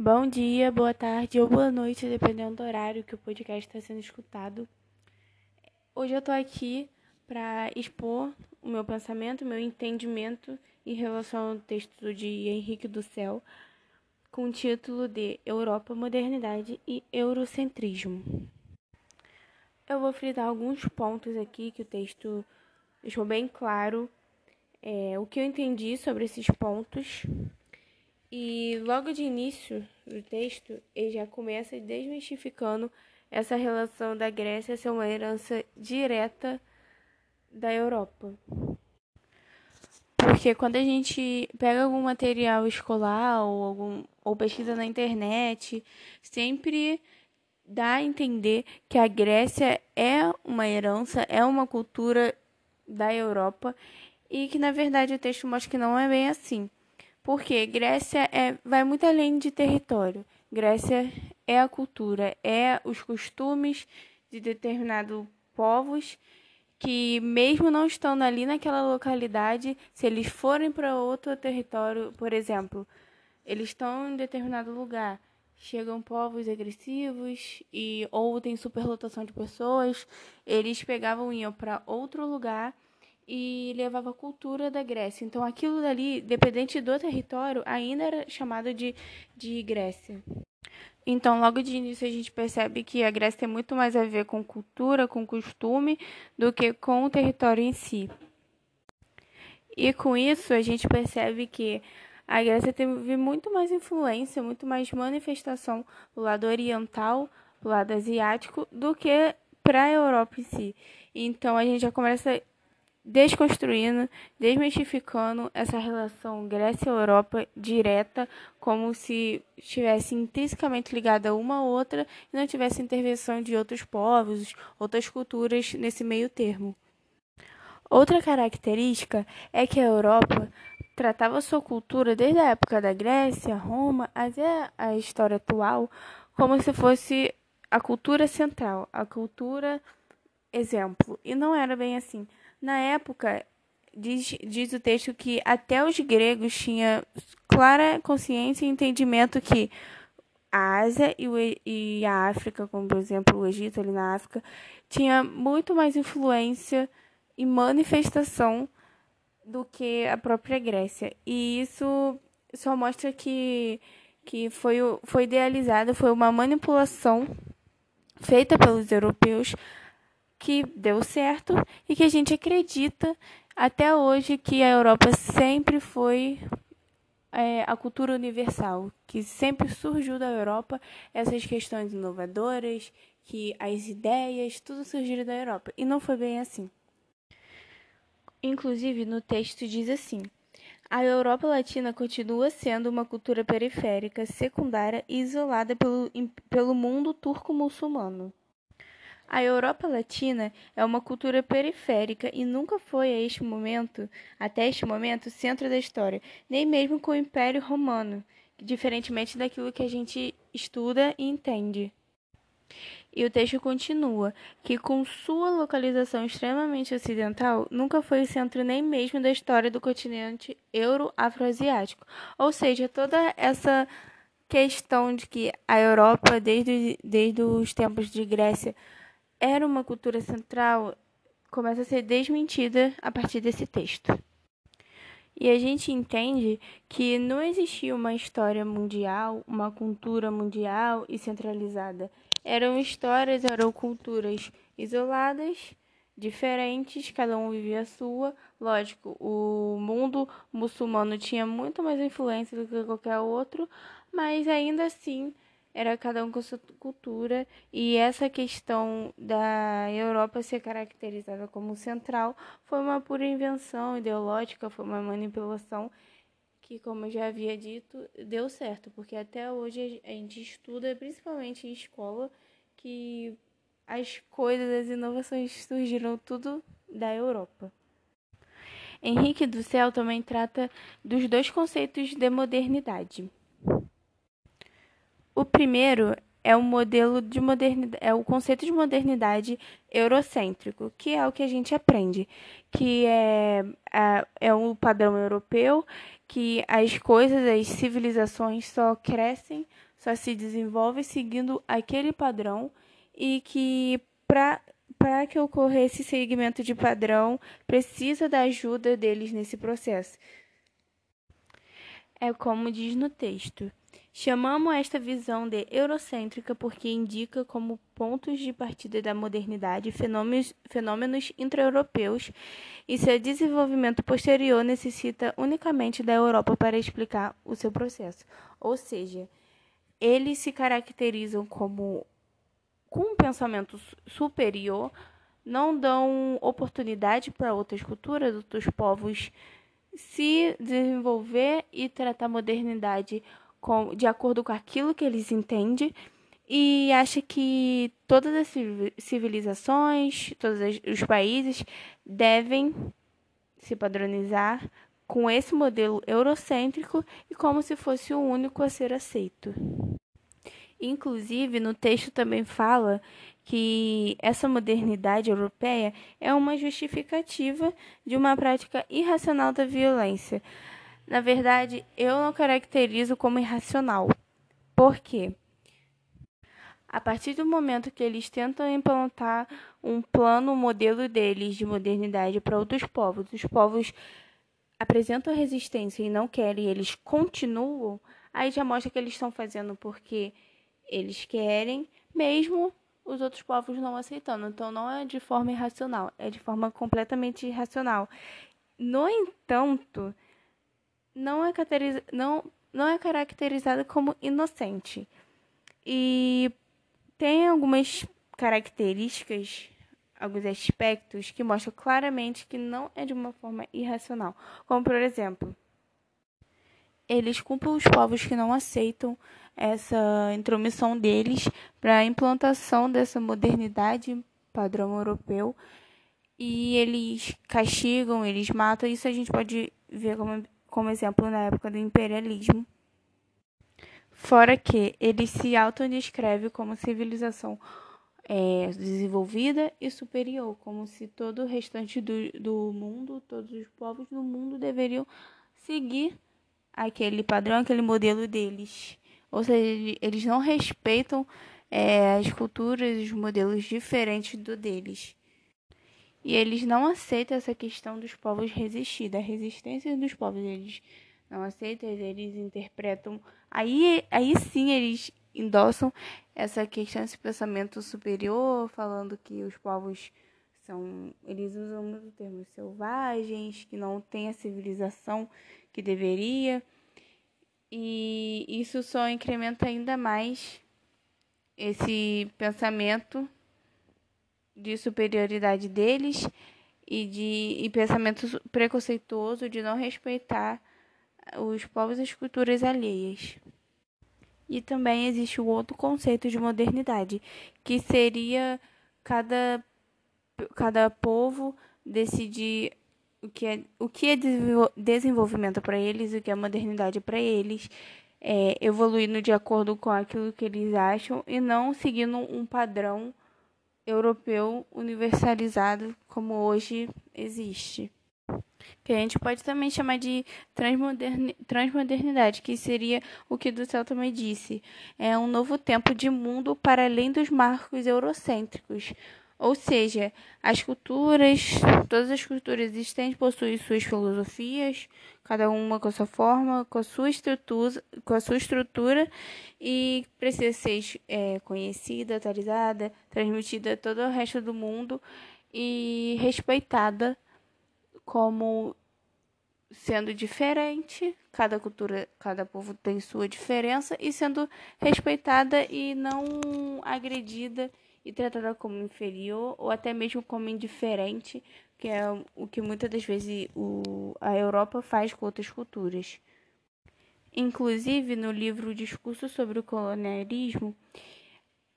Bom dia, boa tarde ou boa noite, dependendo do horário que o podcast está sendo escutado. Hoje eu estou aqui para expor o meu pensamento, o meu entendimento em relação ao texto de Henrique do Céu, com o título de Europa, Modernidade e Eurocentrismo. Eu vou frisar alguns pontos aqui que o texto deixou bem claro é, o que eu entendi sobre esses pontos e logo de início do texto, ele já começa desmistificando essa relação da Grécia ser uma herança direta da Europa. Porque quando a gente pega algum material escolar ou, algum, ou pesquisa na internet, sempre dá a entender que a Grécia é uma herança, é uma cultura da Europa e que na verdade o texto mostra que não é bem assim. Porque Grécia é, vai muito além de território. Grécia é a cultura, é os costumes de determinados povos que, mesmo não estando ali naquela localidade, se eles forem para outro território, por exemplo, eles estão em determinado lugar, chegam povos agressivos e ou tem superlotação de pessoas, eles pegavam e iam para outro lugar e levava a cultura da Grécia. Então, aquilo dali, dependente do território, ainda era chamado de, de Grécia. Então, logo de início, a gente percebe que a Grécia tem muito mais a ver com cultura, com costume, do que com o território em si. E com isso, a gente percebe que a Grécia teve muito mais influência, muito mais manifestação do lado oriental, do lado asiático, do que para a Europa em si. Então, a gente já começa desconstruindo, desmistificando essa relação Grécia-Europa direta, como se estivesse intrinsecamente ligada uma a outra e não tivesse intervenção de outros povos, outras culturas nesse meio termo. Outra característica é que a Europa tratava sua cultura desde a época da Grécia, Roma, até a história atual, como se fosse a cultura central, a cultura exemplo. E não era bem assim. Na época, diz, diz o texto que até os gregos tinham clara consciência e entendimento que a Ásia e, o, e a África, como por exemplo o Egito ali na África, tinha muito mais influência e manifestação do que a própria Grécia. E isso só mostra que, que foi, foi idealizada, foi uma manipulação feita pelos europeus que deu certo e que a gente acredita até hoje que a Europa sempre foi é, a cultura universal, que sempre surgiu da Europa essas questões inovadoras, que as ideias, tudo surgiu da Europa. E não foi bem assim. Inclusive, no texto diz assim: a Europa Latina continua sendo uma cultura periférica, secundária e isolada pelo, pelo mundo turco-muçulmano. A Europa Latina é uma cultura periférica e nunca foi a este momento, até este momento, centro da história, nem mesmo com o Império Romano, diferentemente daquilo que a gente estuda e entende. E o texto continua que, com sua localização extremamente ocidental, nunca foi o centro nem mesmo da história do continente euro-afroasiático. Ou seja, toda essa questão de que a Europa, desde, desde os tempos de Grécia, era uma cultura central começa a ser desmentida a partir desse texto. E a gente entende que não existia uma história mundial, uma cultura mundial e centralizada. Eram histórias, eram culturas isoladas, diferentes, cada um vivia a sua. Lógico, o mundo muçulmano tinha muito mais influência do que qualquer outro, mas ainda assim era cada um com sua cultura, e essa questão da Europa ser caracterizada como central foi uma pura invenção ideológica, foi uma manipulação que, como eu já havia dito, deu certo, porque até hoje a gente estuda, principalmente em escola, que as coisas, as inovações surgiram tudo da Europa. Henrique do Céu também trata dos dois conceitos de modernidade. O primeiro é o modelo de modernidade, é o conceito de modernidade eurocêntrico, que é o que a gente aprende, que é, é, é o padrão europeu, que as coisas, as civilizações só crescem, só se desenvolve seguindo aquele padrão e que para para que ocorra esse segmento de padrão, precisa da ajuda deles nesse processo. É como diz no texto. Chamamos esta visão de eurocêntrica porque indica como pontos de partida da modernidade fenômenos, fenômenos intra-europeus e seu desenvolvimento posterior necessita unicamente da Europa para explicar o seu processo. Ou seja, eles se caracterizam como com um pensamento superior, não dão oportunidade para outras culturas, outros povos se desenvolver e tratar a modernidade com, de acordo com aquilo que eles entendem e acha que todas as civilizações, todos os países devem se padronizar com esse modelo eurocêntrico e como se fosse o único a ser aceito. Inclusive, no texto também fala que essa modernidade europeia é uma justificativa de uma prática irracional da violência. Na verdade, eu não caracterizo como irracional. Por quê? A partir do momento que eles tentam implantar um plano, um modelo deles de modernidade para outros povos, os povos apresentam resistência e não querem, eles continuam, aí já mostra que eles estão fazendo porque eles querem, mesmo os outros povos não aceitando. Então não é de forma irracional, é de forma completamente irracional. No entanto, não é, não, não é caracterizada como inocente. E tem algumas características, alguns aspectos que mostram claramente que não é de uma forma irracional. Como, por exemplo, eles culpam os povos que não aceitam essa intromissão deles para a implantação dessa modernidade padrão europeu e eles castigam, eles matam. Isso a gente pode ver como, como exemplo na época do imperialismo. Fora que ele se autodescreve como civilização é, desenvolvida e superior, como se todo o restante do, do mundo, todos os povos do mundo deveriam seguir aquele padrão, aquele modelo deles. Ou seja, eles não respeitam é, as culturas e os modelos diferentes do deles. E eles não aceitam essa questão dos povos resistir, da resistência dos povos. Eles não aceitam, eles interpretam. Aí, aí sim eles endossam essa questão, esse pensamento superior, falando que os povos são. Eles usam muito termos selvagens, que não têm a civilização que deveria. E isso só incrementa ainda mais esse pensamento de superioridade deles e de e pensamento preconceituoso de não respeitar os povos e as culturas alheias. E também existe o outro conceito de modernidade, que seria cada, cada povo decidir o que é, o que é desenvolvimento para eles, o que é modernidade para eles, é, evoluindo de acordo com aquilo que eles acham e não seguindo um padrão europeu universalizado como hoje existe. Que a gente pode também chamar de transmodernidade, que seria o que céu também disse. É um novo tempo de mundo para além dos marcos eurocêntricos, ou seja, as culturas, todas as culturas existentes possuem suas filosofias, cada uma com a sua forma, com a sua estrutura, com a sua estrutura e precisa ser é, conhecida, atualizada, transmitida a todo o resto do mundo e respeitada como sendo diferente, cada cultura, cada povo tem sua diferença e sendo respeitada e não agredida e tratada como inferior ou até mesmo como indiferente, que é o que muitas das vezes o, a Europa faz com outras culturas. Inclusive, no livro Discurso sobre o Colonialismo,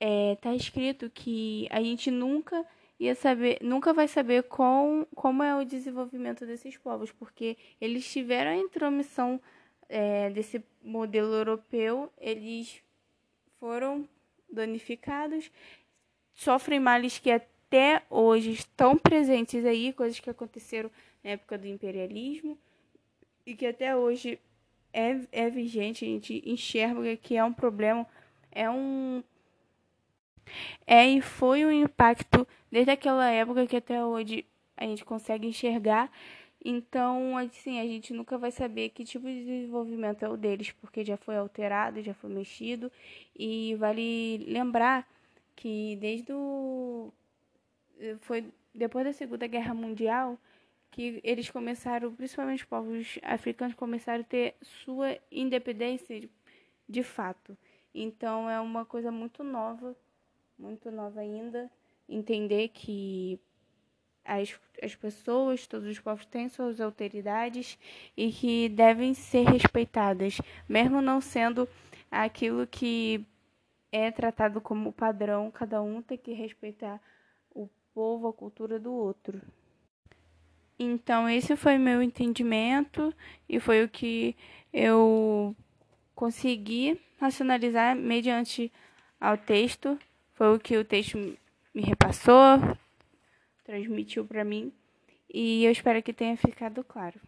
está é, tá escrito que a gente nunca ia saber, nunca vai saber com, como é o desenvolvimento desses povos, porque eles tiveram a intromissão é, desse modelo europeu, eles foram danificados sofrem males que até hoje estão presentes aí, coisas que aconteceram na época do imperialismo e que até hoje é, é vigente, a gente enxerga que é um problema, é um. É e foi um impacto desde aquela época que até hoje a gente consegue enxergar. Então, assim, a gente nunca vai saber que tipo de desenvolvimento é o deles, porque já foi alterado, já foi mexido. E vale lembrar que desde o. Foi depois da Segunda Guerra Mundial que eles começaram, principalmente os povos africanos, começaram a ter sua independência de, fato. Então é uma coisa muito nova, muito nova ainda, entender que as, as pessoas, todos os povos têm suas autoridades e que devem ser respeitadas, mesmo não sendo aquilo que é tratado como padrão, cada um tem que respeitar o povo, a cultura do outro. Então, esse foi meu entendimento e foi o que eu consegui racionalizar mediante ao texto. Foi o que o texto me repassou, transmitiu para mim e eu espero que tenha ficado claro.